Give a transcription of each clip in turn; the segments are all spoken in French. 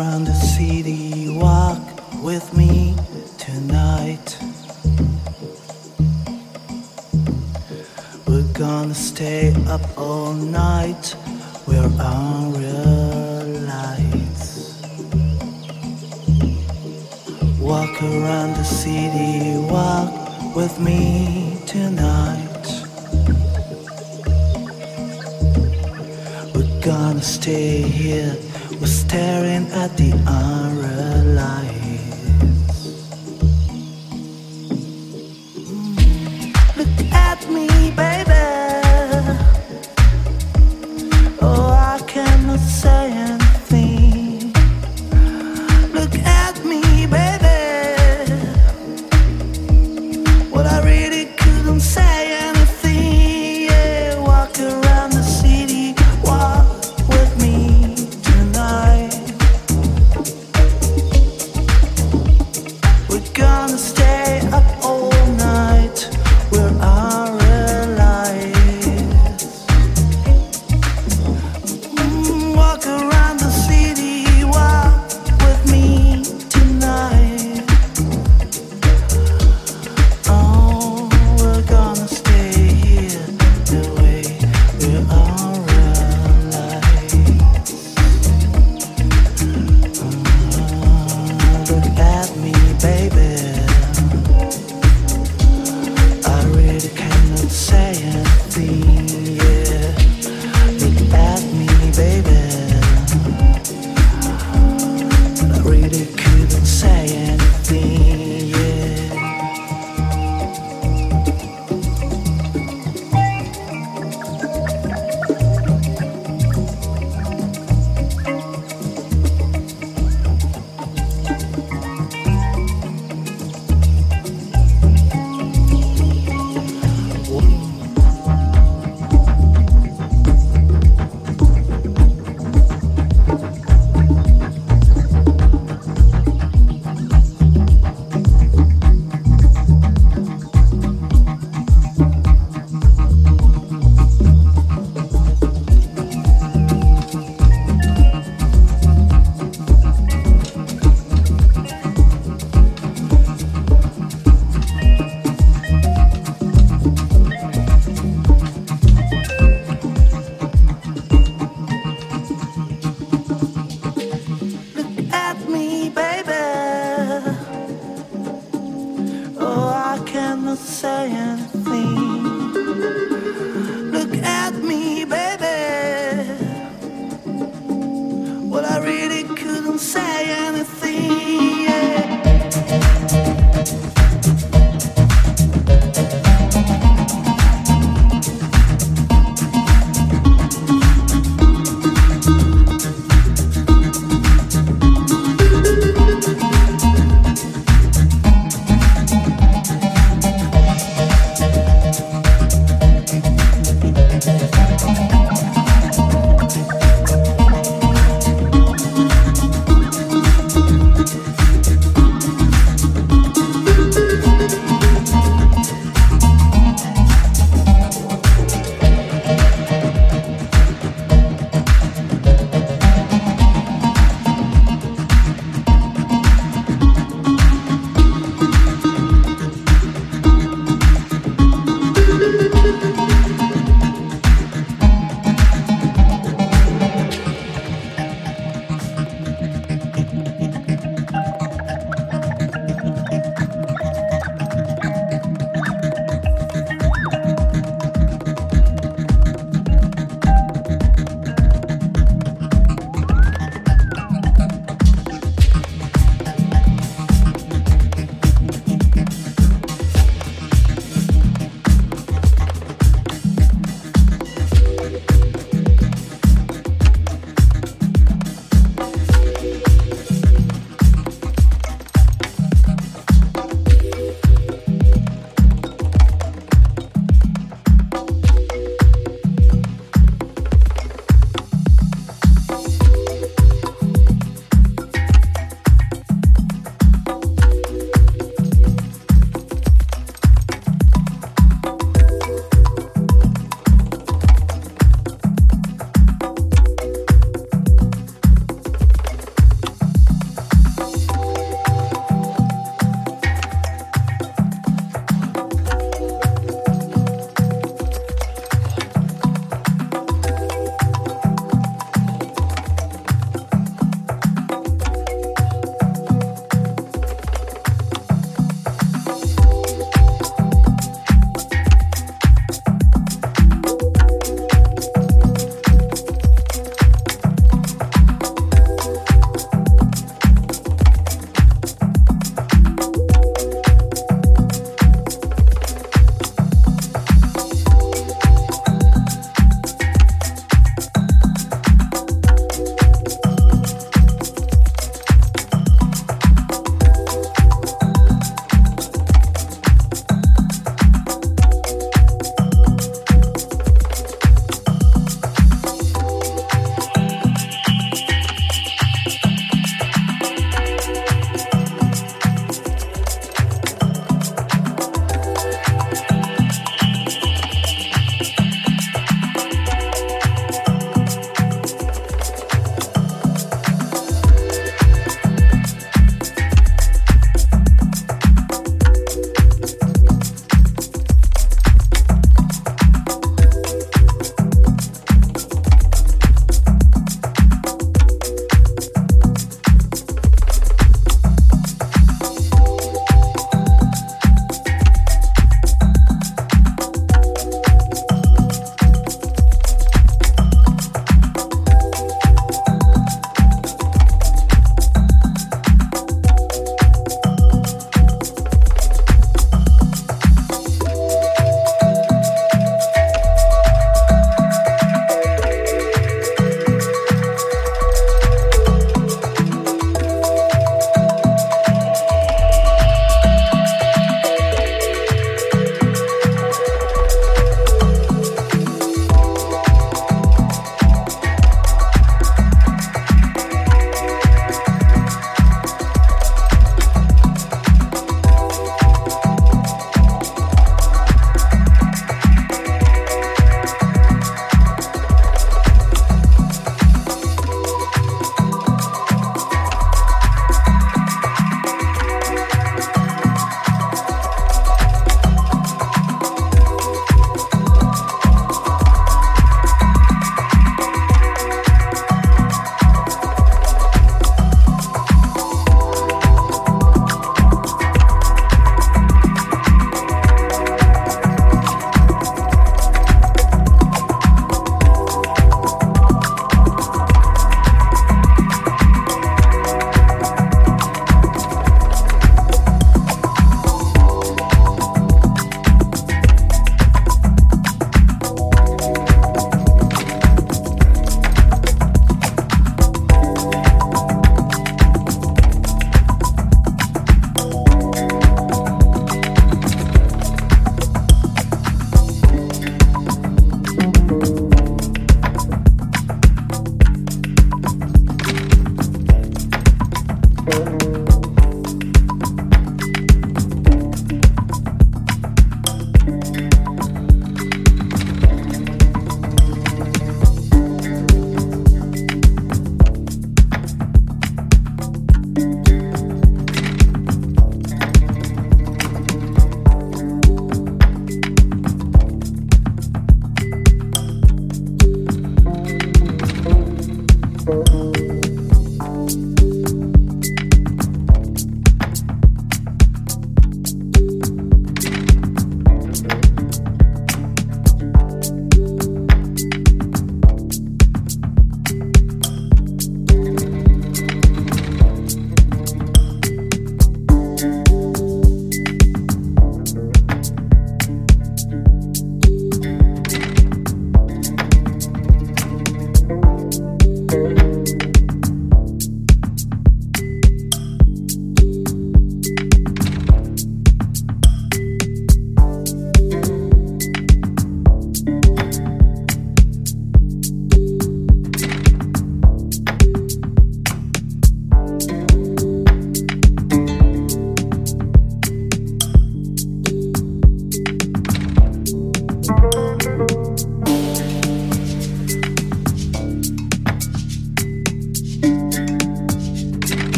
around the city, walk with me tonight. We're gonna stay up all night, we're on real lights. Walk around the city, walk with me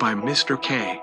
by Mr. K.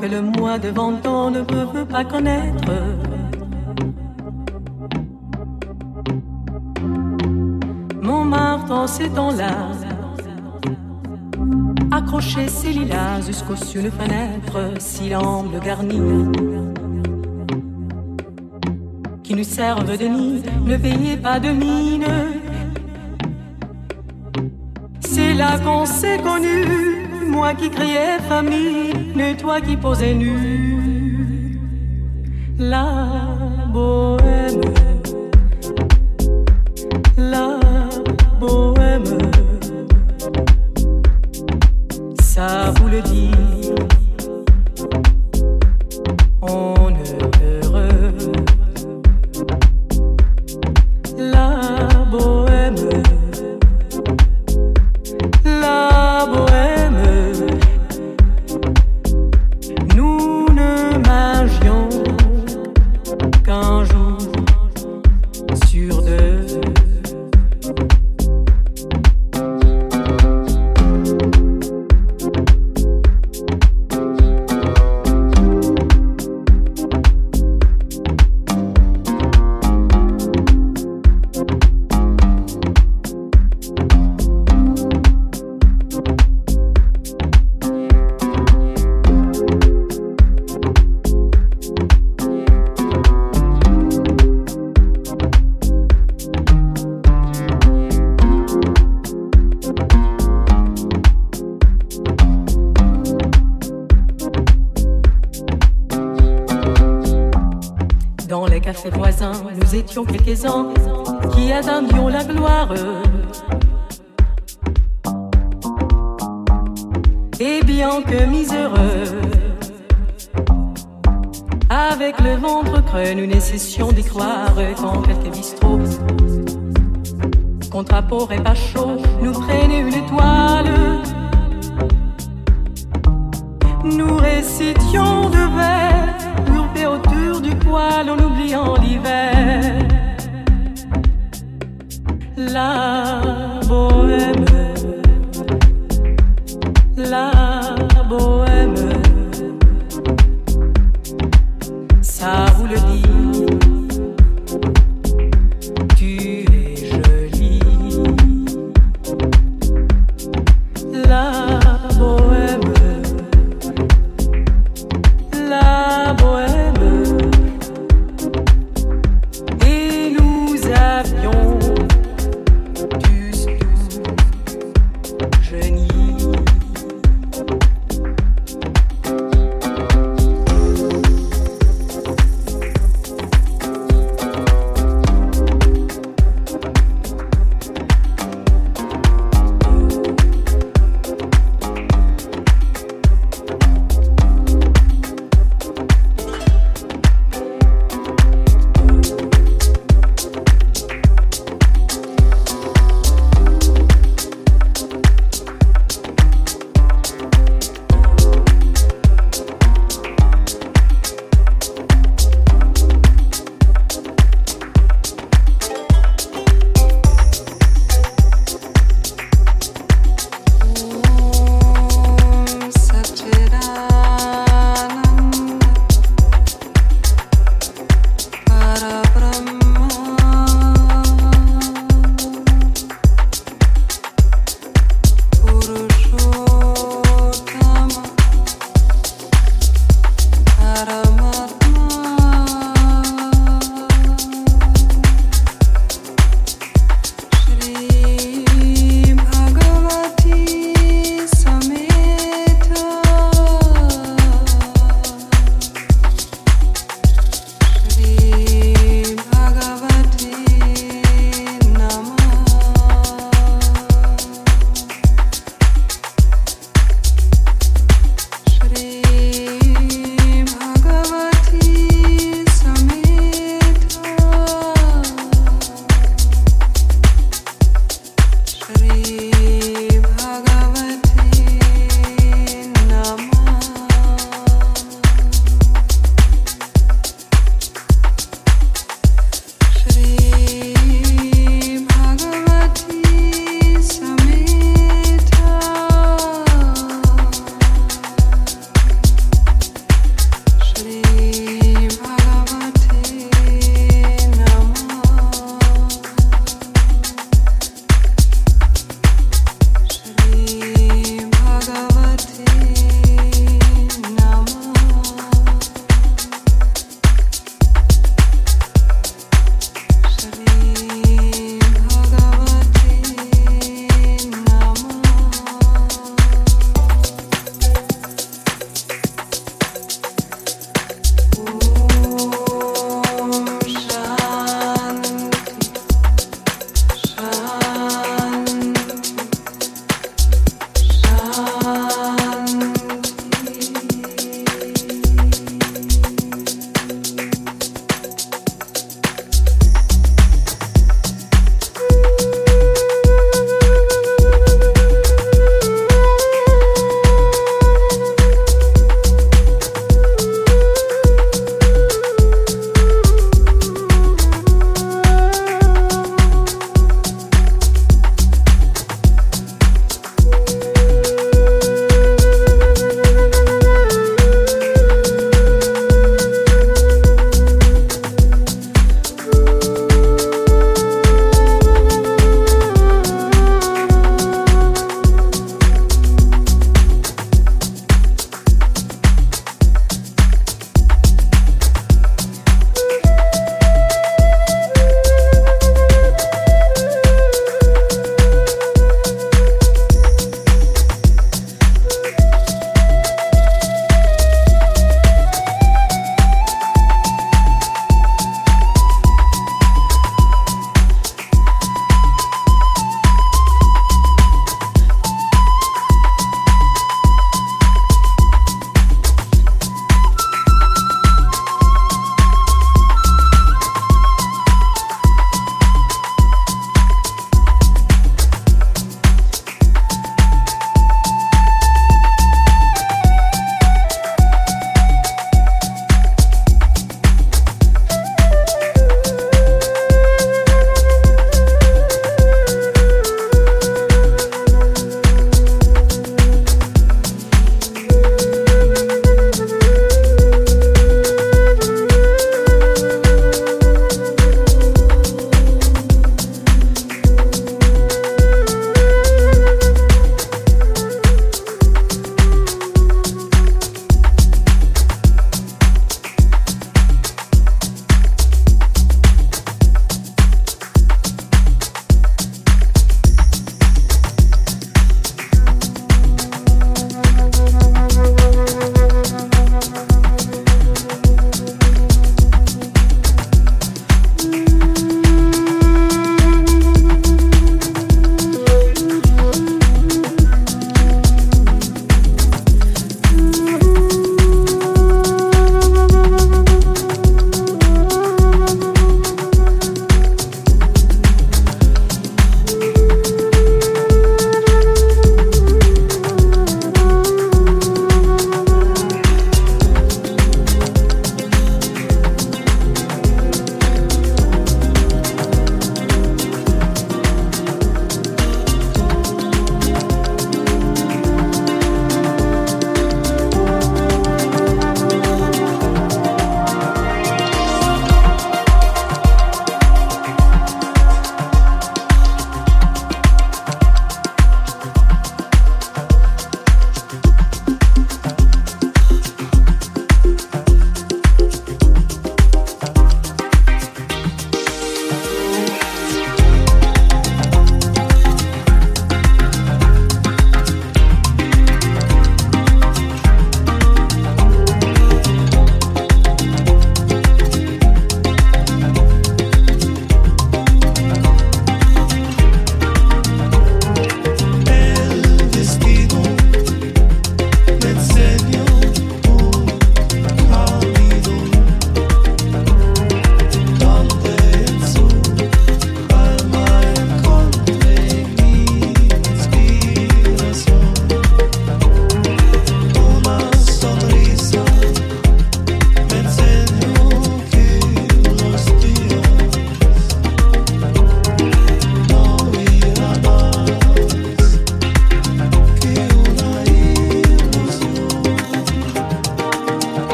que le mois de ans ne peut pas connaître. Mon marteau ces temps-là accroché ses lilas jusqu'aux la fenêtre si le garni qui nous servent de nid ne payez pas de mine. C'est là qu'on s'est connus moi qui criais famille, et toi qui posais nu. La bohème, la bohème. quelques-uns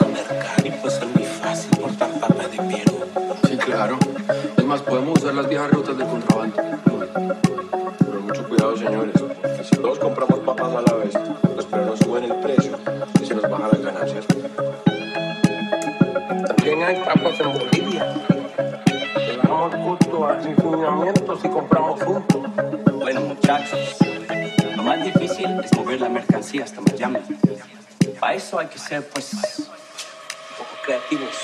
a mercar y pues es muy fácil portar papas de miedo. Sí, claro. Es más, podemos usar las viejas rutas de contrabando. Pero mucho cuidado, señores. si todos compramos papas a la vez, los perros suben el precio y se nos bajan las ganancias. También hay trampas en Bolivia. Tenemos culto a refinamientos y compramos juntos. Bueno, muchachos, lo más difícil es mover la mercancía hasta Miami. Para eso hay que ser, pues, creativos.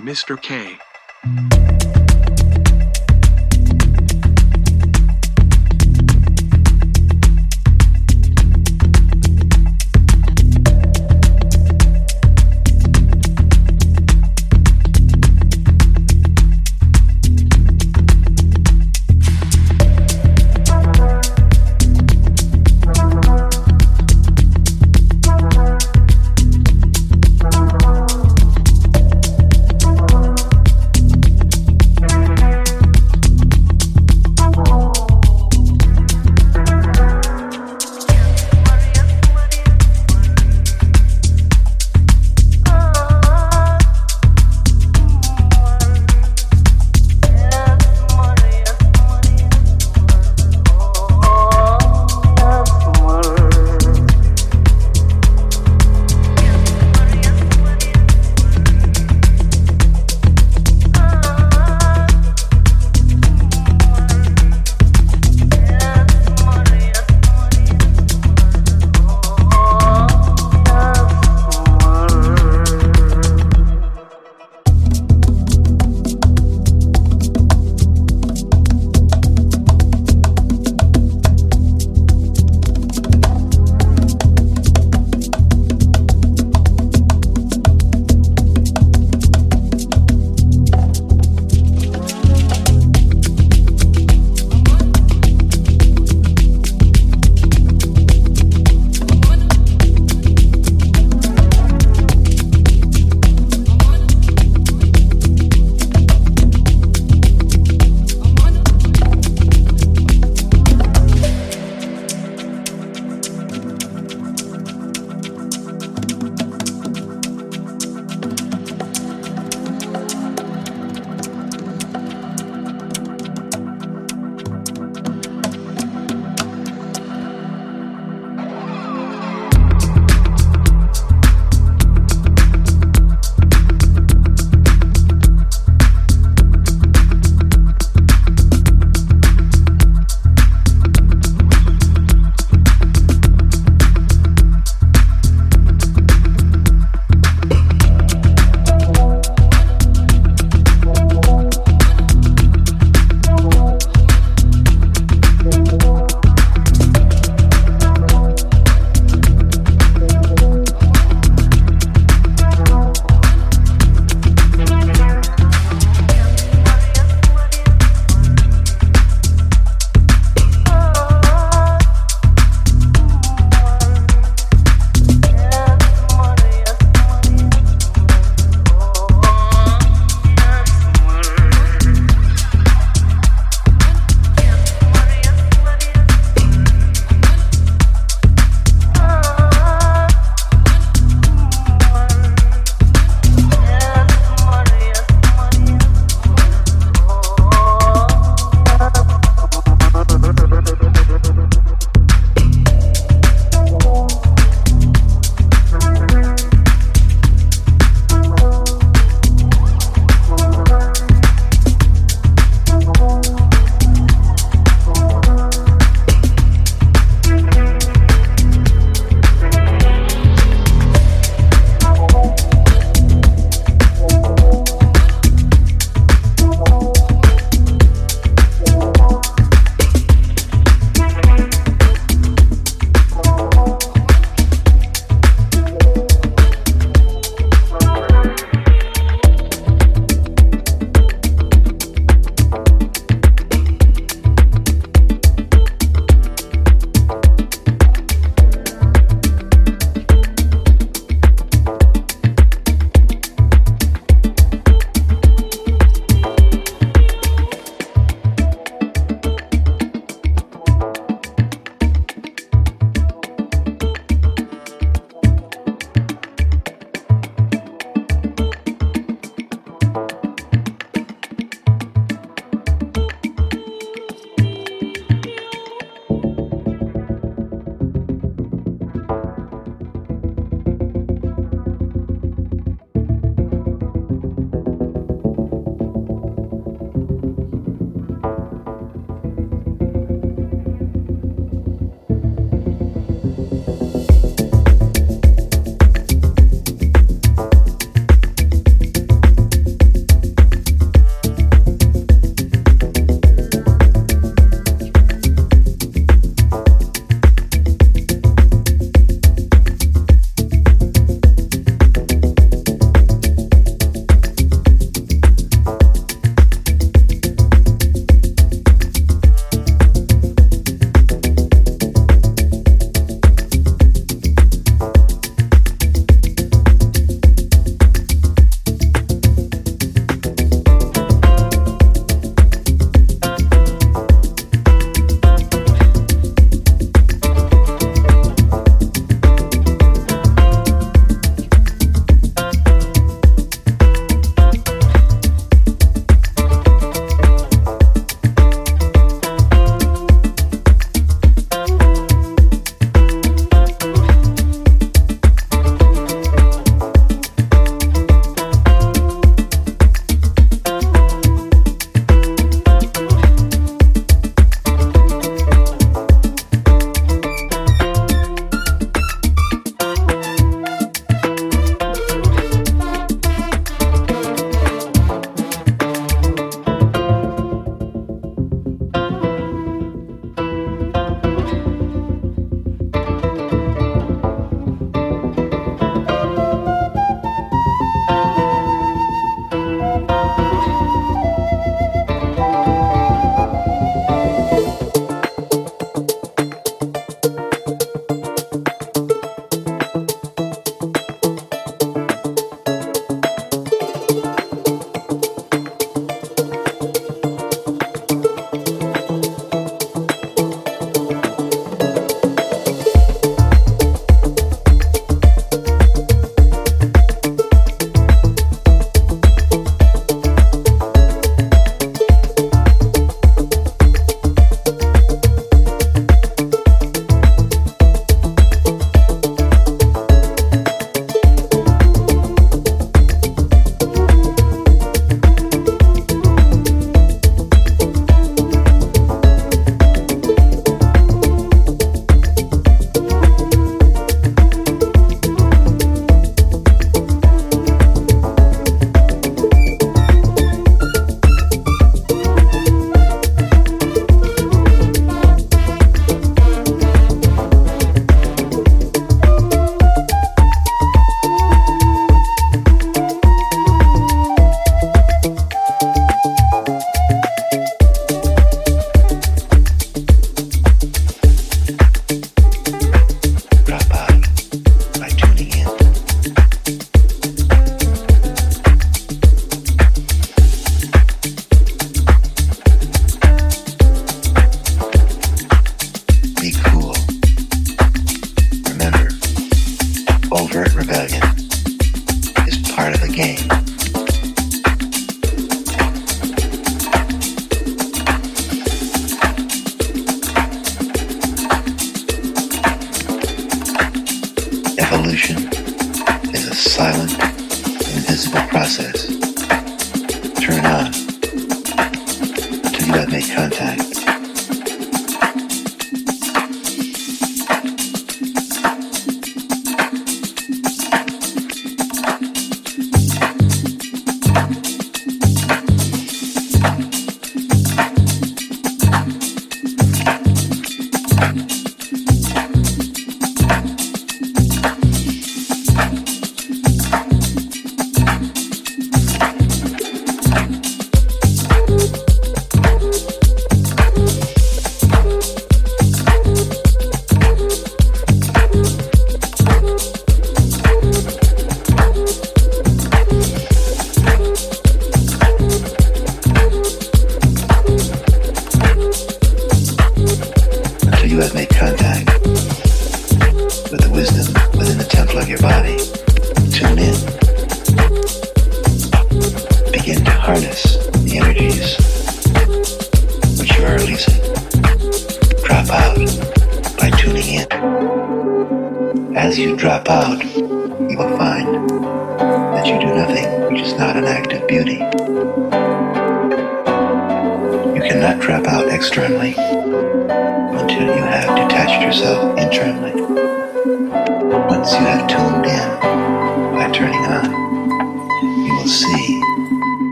Mr. K.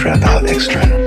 Grandal extra.